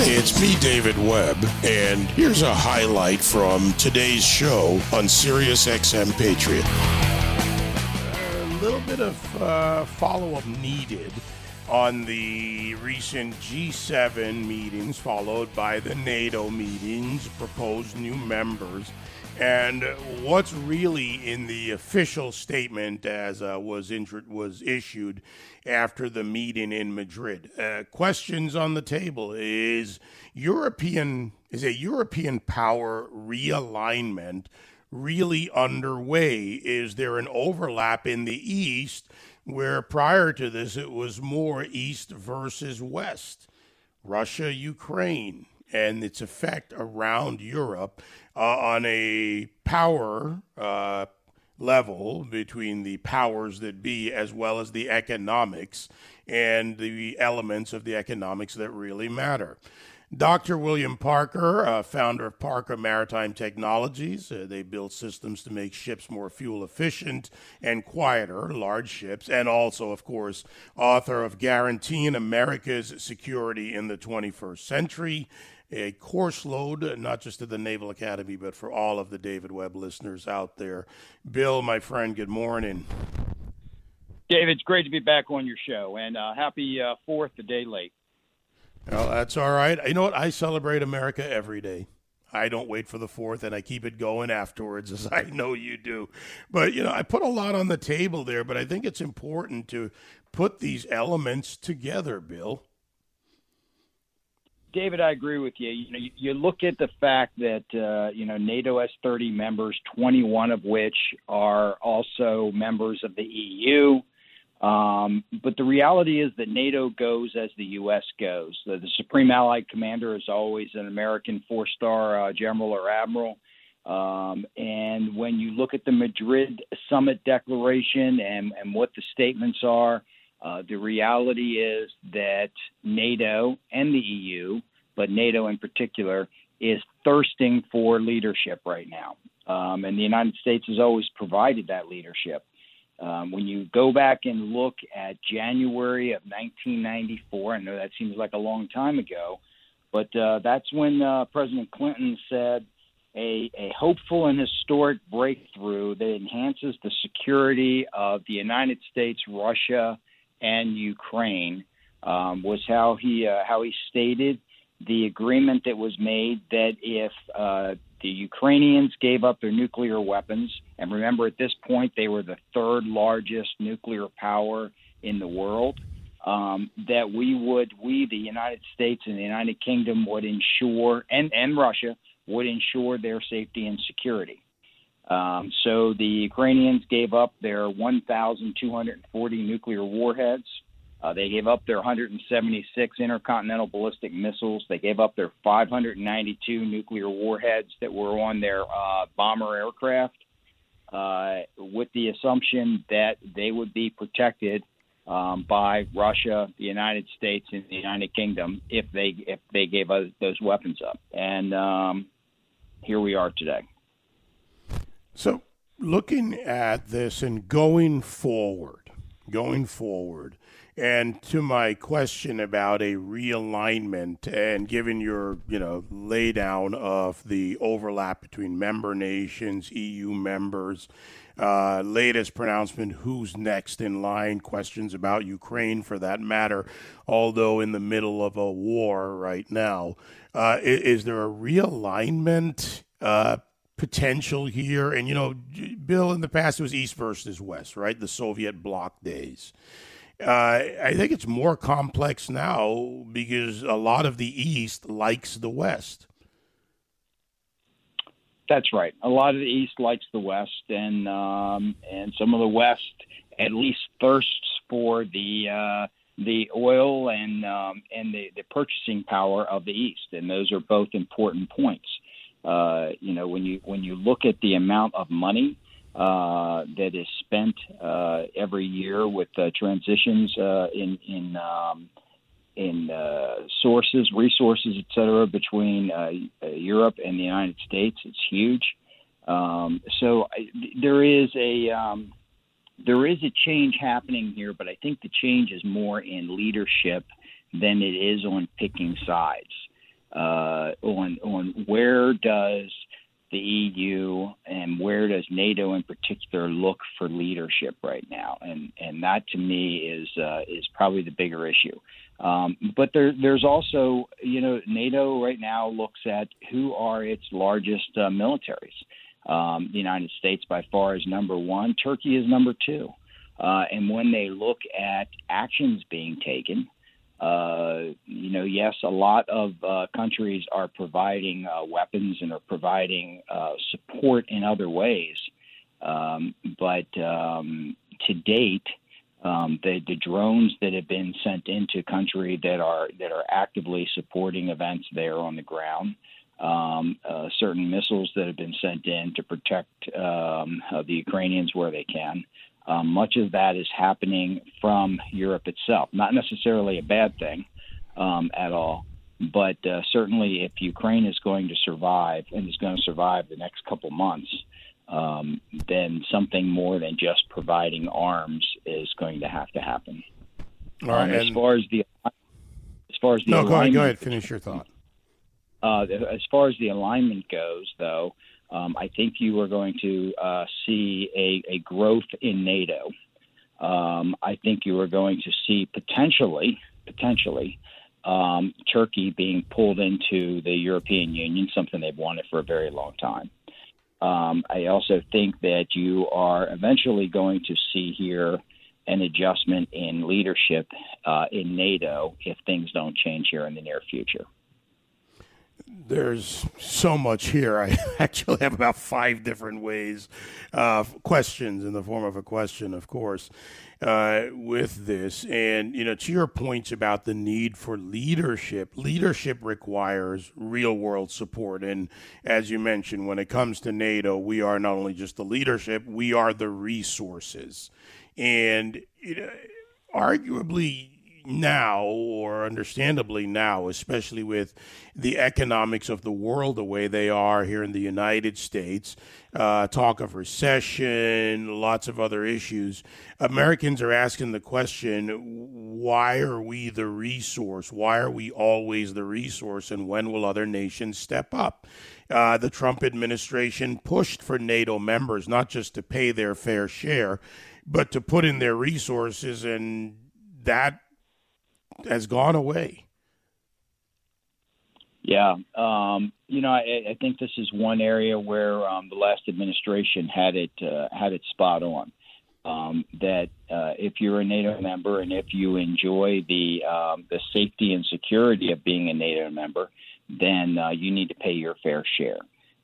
It's me, David Webb, and here's a highlight from today's show on Sirius XM Patriot. A little bit of uh, follow up needed on the recent G7 meetings, followed by the NATO meetings, proposed new members. And what's really in the official statement as uh, was was issued after the meeting in Madrid? Uh, questions on the table is European is a European power realignment really underway? Is there an overlap in the East where prior to this it was more East versus West? Russia, Ukraine, and its effect around Europe uh, on a power uh, level between the powers that be as well as the economics and the elements of the economics that really matter. Dr. William Parker, uh, founder of Parker Maritime Technologies, uh, they build systems to make ships more fuel efficient and quieter, large ships, and also, of course, author of Guaranteeing America's Security in the 21st Century a course load, not just at the Naval Academy, but for all of the David Webb listeners out there. Bill, my friend, good morning. David, it's great to be back on your show, and uh, happy uh, Fourth, a day late. Well, that's all right. You know what? I celebrate America every day. I don't wait for the fourth and I keep it going afterwards, as I know you do. But, you know, I put a lot on the table there, but I think it's important to put these elements together, Bill. David, I agree with you. You know, you, you look at the fact that uh, you know NATO has 30 members, 21 of which are also members of the EU. Um, but the reality is that NATO goes as the U.S. goes. The, the Supreme Allied Commander is always an American four-star uh, general or admiral. Um, and when you look at the Madrid summit declaration and, and what the statements are, uh, the reality is that NATO and the EU, but NATO in particular, is thirsting for leadership right now. Um, and the United States has always provided that leadership. Um, when you go back and look at January of 1994, I know that seems like a long time ago, but uh, that's when uh, President Clinton said a, a hopeful and historic breakthrough that enhances the security of the United States, Russia, and Ukraine um, was how he uh, how he stated the agreement that was made that if uh, the Ukrainians gave up their nuclear weapons, and remember at this point they were the third largest nuclear power in the world, um, that we would, we, the United States and the United Kingdom, would ensure, and, and Russia, would ensure their safety and security. Um, so the Ukrainians gave up their 1,240 nuclear warheads. Uh, they gave up their 176 intercontinental ballistic missiles. They gave up their 592 nuclear warheads that were on their uh, bomber aircraft, uh, with the assumption that they would be protected um, by Russia, the United States, and the United Kingdom if they if they gave those weapons up. And um, here we are today. So, looking at this and going forward, going forward, and to my question about a realignment and given your, you know, laydown of the overlap between member nations, EU members, uh, latest pronouncement, who's next in line, questions about Ukraine for that matter, although in the middle of a war right now. Uh, is, is, there a realignment uh, potential here. And, you know, Bill, in the past, it was East versus West, right? The Soviet bloc days. Uh, I think it's more complex now because a lot of the East likes the West. That's right. A lot of the East likes the West, and um, and some of the West at least thirsts for the uh, the oil and um, and the, the purchasing power of the East, and those are both important points. Uh, you know, when you when you look at the amount of money uh, that is spent uh, every year with uh, transitions uh, in in um, in uh, sources, resources, et cetera, between uh, Europe and the United States, it's huge. Um, so I, there is a um, there is a change happening here, but I think the change is more in leadership than it is on picking sides. Uh, on on where does the EU and where does NATO in particular look for leadership right now, and and that to me is uh, is probably the bigger issue. Um, but there, there's also, you know, NATO right now looks at who are its largest uh, militaries. Um, the United States by far is number one. Turkey is number two. Uh, and when they look at actions being taken, uh, you know, yes, a lot of uh, countries are providing uh, weapons and are providing uh, support in other ways. Um, but um, to date, um, the, the drones that have been sent into country that are that are actively supporting events there on the ground, um, uh, certain missiles that have been sent in to protect um, the Ukrainians where they can. Um, much of that is happening from Europe itself. Not necessarily a bad thing um, at all, but uh, certainly if Ukraine is going to survive and is going to survive the next couple months, um, then something more than just providing arms is going to have to happen. All right, um, as far as the as far as the no, go ahead, go ahead, finish your thought. Uh, as far as the alignment goes, though, um, I think you are going to uh, see a, a, growth in NATO. Um, I think you are going to see potentially, potentially, um, Turkey being pulled into the European Union, something they've wanted for a very long time. Um, I also think that you are eventually going to see here an adjustment in leadership uh, in NATO if things don't change here in the near future there's so much here. I actually have about five different ways, uh, questions in the form of a question, of course, uh, with this. And, you know, to your points about the need for leadership, leadership requires real world support. And as you mentioned, when it comes to NATO, we are not only just the leadership, we are the resources. And, you know, arguably, now, or understandably now, especially with the economics of the world the way they are here in the United States, uh, talk of recession, lots of other issues, Americans are asking the question why are we the resource? Why are we always the resource? And when will other nations step up? Uh, the Trump administration pushed for NATO members not just to pay their fair share, but to put in their resources, and that has gone away. Yeah, um, you know, I, I, think this is one area where um, the last administration had it uh, had it spot on. Um, that uh, if you're a NATO member and if you enjoy the um, the safety and security of being a NATO member, then uh, you need to pay your fair share,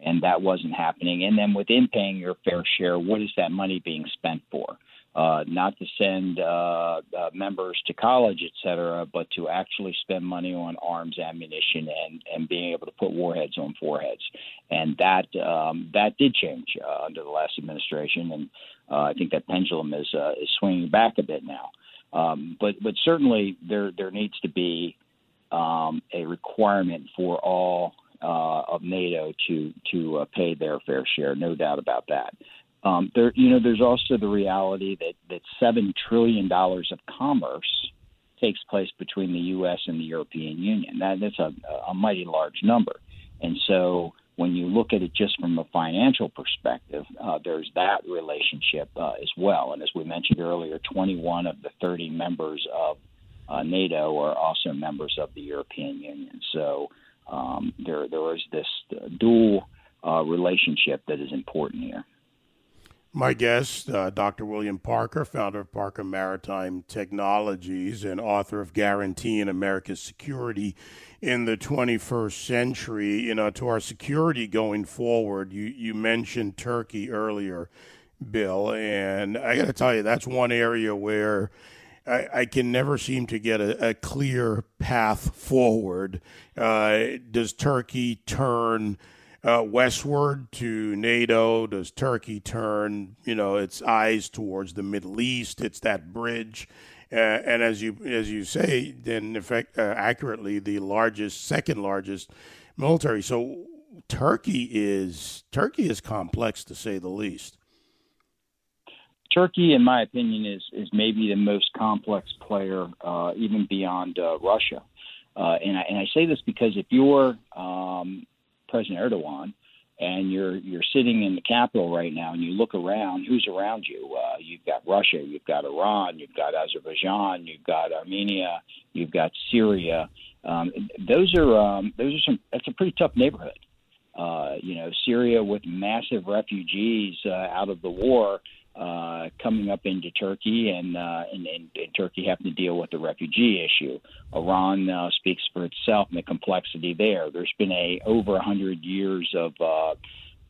and that wasn't happening. And then within paying your fair share, what is that money being spent for? Uh, not to send uh, uh, members to college, et cetera, but to actually spend money on arms, ammunition, and, and being able to put warheads on foreheads. And that um, that did change uh, under the last administration, and uh, I think that pendulum is uh, is swinging back a bit now. Um, but but certainly there there needs to be um, a requirement for all of NATO to to pay their fair share, no doubt about that. Um, there, you know, there's also the reality that that seven trillion dollars of commerce takes place between the U.S. and the European Union. That, that's a, a mighty large number, and so when you look at it just from a financial perspective, uh, there's that relationship uh, as well. And as we mentioned earlier, 21 of the 30 members of uh, NATO are also members of the European Union. So um, there there is this dual uh, relationship that is important here. My guest, uh, Dr. William Parker, founder of Parker Maritime Technologies and author of Guaranteeing America's Security in the 21st Century. You know, to our security going forward, you, you mentioned Turkey earlier, Bill, and I got to tell you, that's one area where I, I can never seem to get a, a clear path forward. Uh, does Turkey turn uh, westward to NATO? Does Turkey turn, you know, its eyes towards the Middle East? It's that bridge, uh, and as you as you say, then effect, uh, accurately, the largest, second largest military. So Turkey is Turkey is complex to say the least. Turkey, in my opinion, is is maybe the most complex player, uh, even beyond uh, Russia. Uh, and, I, and I say this because if you're um, President Erdogan and you're you're sitting in the capital right now and you look around, who's around you? Uh, you've got Russia, you've got Iran, you've got Azerbaijan, you've got Armenia, you've got Syria. Um, those are um, those are some. That's a pretty tough neighborhood. Uh, you know, Syria with massive refugees uh, out of the war uh, coming up into Turkey, and, uh, and, and, and Turkey having to deal with the refugee issue. Iran uh, speaks for itself and the complexity there. There's been a over a hundred years of uh,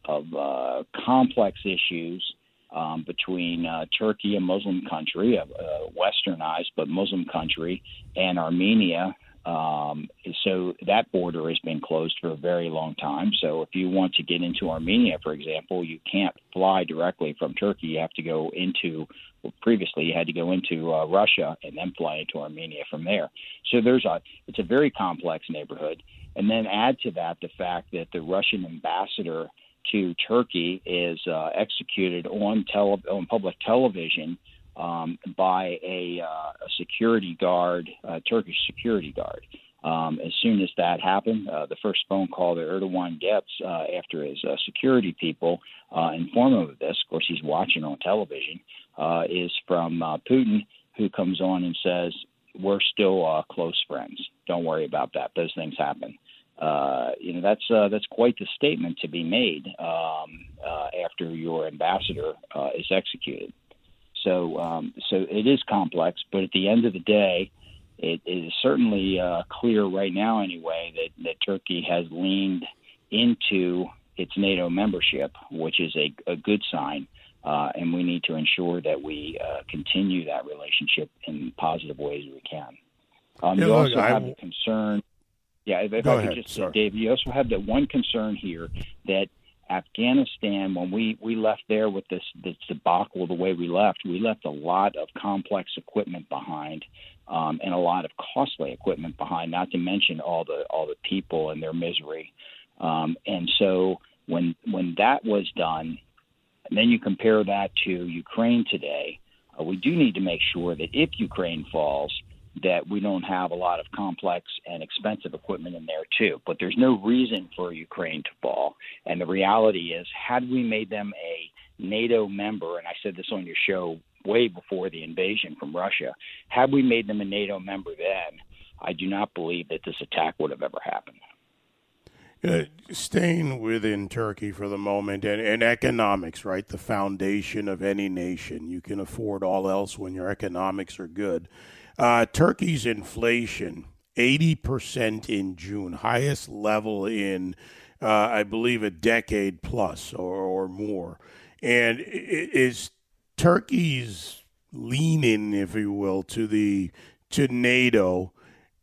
of uh, complex issues um, between uh, Turkey, a Muslim country, a, a westernized but Muslim country, and Armenia, um, so that border has been closed for a very long time. So if you want to get into Armenia, for example, you can't fly directly from Turkey. You have to go into well, previously you had to go into uh, Russia and then fly into Armenia from there. So there's a it's a very complex neighborhood. And then add to that the fact that the Russian ambassador to Turkey is uh, executed on tele- on public television um, by a, uh, a, security guard, a Turkish security guard. Um, as soon as that happened, uh, the first phone call that Erdogan gets uh, after his uh, security people uh, inform him of this, of course, he's watching on television, uh, is from Putin, who comes on and says, "We're still close friends. Don't worry about that. Those things happen." you know that's that's quite the statement to be made um, after your ambassador is executed. So, um, so it is complex, but at the end of the day, it, is certainly uh, clear right now, anyway, that, that Turkey has leaned into its NATO membership, which is a, a good sign. Uh, and we need to ensure that we uh, continue that relationship in positive ways we can. Um, yeah, you look, also have a concern. Yeah, if, if I could ahead, just. Dave, you also have that one concern here that Afghanistan, when we, we left there with this, this debacle the way we left, we left a lot of complex equipment behind um, and a lot of costly equipment behind, not to mention all the all the people and their misery. Um, and so when when that was done, and then you compare that to Ukraine today, uh, we do need to make sure that if Ukraine falls, that we don't have a lot of complex and expensive equipment in there too. But there's no reason for Ukraine to fall. And the reality is, had we made them a NATO member, and I said this on your show way before the invasion from Russia, had we made them a NATO member then, I do not believe that this attack would have ever happened. Uh, staying within Turkey for the moment and, and economics, right? The foundation of any nation. You can afford all else when your economics are good. Uh, Turkey's inflation, 80% in June, highest level in, uh, I believe, a decade plus or, or more. And is Turkey's leaning, if you will, to the to NATO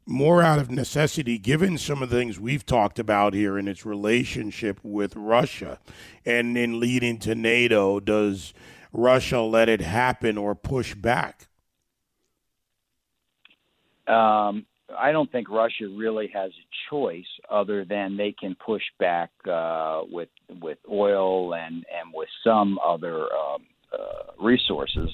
more out of necessity, given some of the things we've talked about here in its relationship with Russia, and in leading to NATO, does Russia let it happen or push back? Um, I don't think Russia really has a choice other than they can push back uh, with with oil and and with some other um, uh, resources.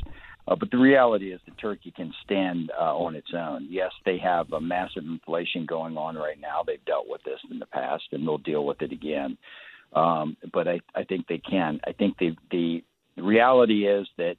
Uh, but the reality is that Turkey can stand uh, on its own. Yes, they have a massive inflation going on right now. They've dealt with this in the past, and they'll deal with it again. Um, but I, I think they can. I think the, the the reality is that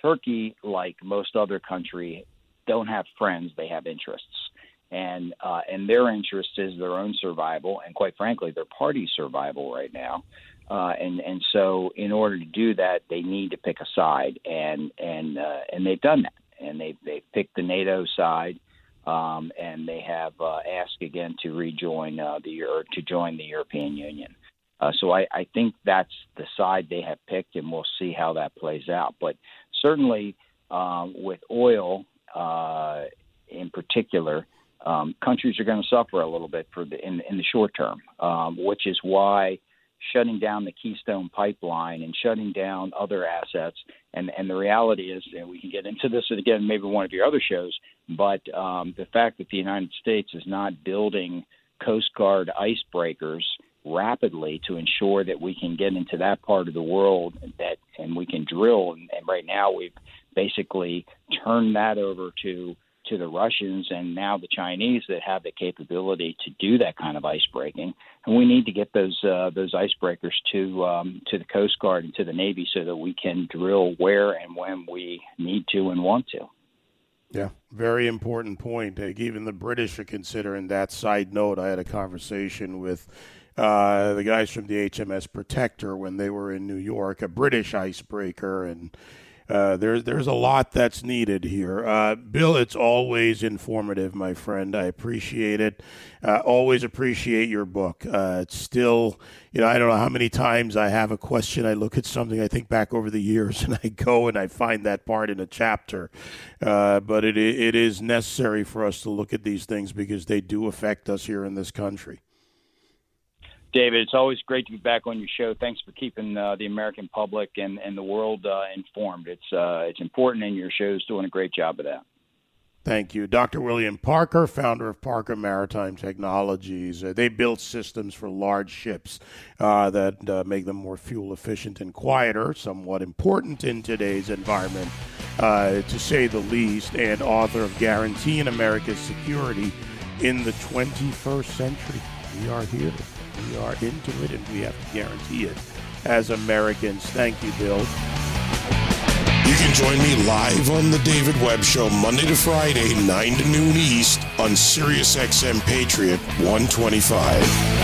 Turkey, like most other country, don't have friends; they have interests, and uh, and their interest is their own survival, and quite frankly, their party's survival right now. Uh, and and so, in order to do that, they need to pick a side, and and uh, and they've done that, and they they picked the NATO side, um, and they have uh, asked again to rejoin uh, the or to join the European Union. Uh, so I, I think that's the side they have picked, and we'll see how that plays out. But certainly, um, with oil, uh, in particular, um, countries are going to suffer a little bit for the, in, in the short term, um, which is why shutting down the Keystone pipeline and shutting down other assets. And, and the reality is, and we can get into this again, maybe one of your other shows, but um, the fact that the United States is not building Coast Guard icebreakers rapidly to ensure that we can get into that part of the world that and we can drill and, and right now we've basically turn that over to to the Russians and now the Chinese that have the capability to do that kind of ice breaking, and we need to get those uh, those icebreakers to um, to the Coast Guard and to the Navy so that we can drill where and when we need to and want to. Yeah, very important point. Even the British are considering that. Side note: I had a conversation with uh, the guys from the HMS Protector when they were in New York, a British icebreaker, and uh, there's there's a lot that's needed here. Uh, Bill, it's always informative, my friend. I appreciate it. Uh, always appreciate your book. Uh, it's still, you know, I don't know how many times I have a question. I look at something, I think back over the years, and I go and I find that part in a chapter. Uh, but it it is necessary for us to look at these things because they do affect us here in this country. David, it's always great to be back on your show. Thanks for keeping uh, the American public and, and the world uh, informed. It's uh, it's important, and your show's doing a great job of that. Thank you. Dr. William Parker, founder of Parker Maritime Technologies. Uh, they build systems for large ships uh, that uh, make them more fuel efficient and quieter, somewhat important in today's environment, uh, to say the least, and author of Guaranteeing America's Security in the 21st Century. We are here. We are into it and we have to guarantee it as Americans. Thank you, Bill. You can join me live on the David Webb Show Monday to Friday, 9 to noon East on SiriusXM Patriot 125.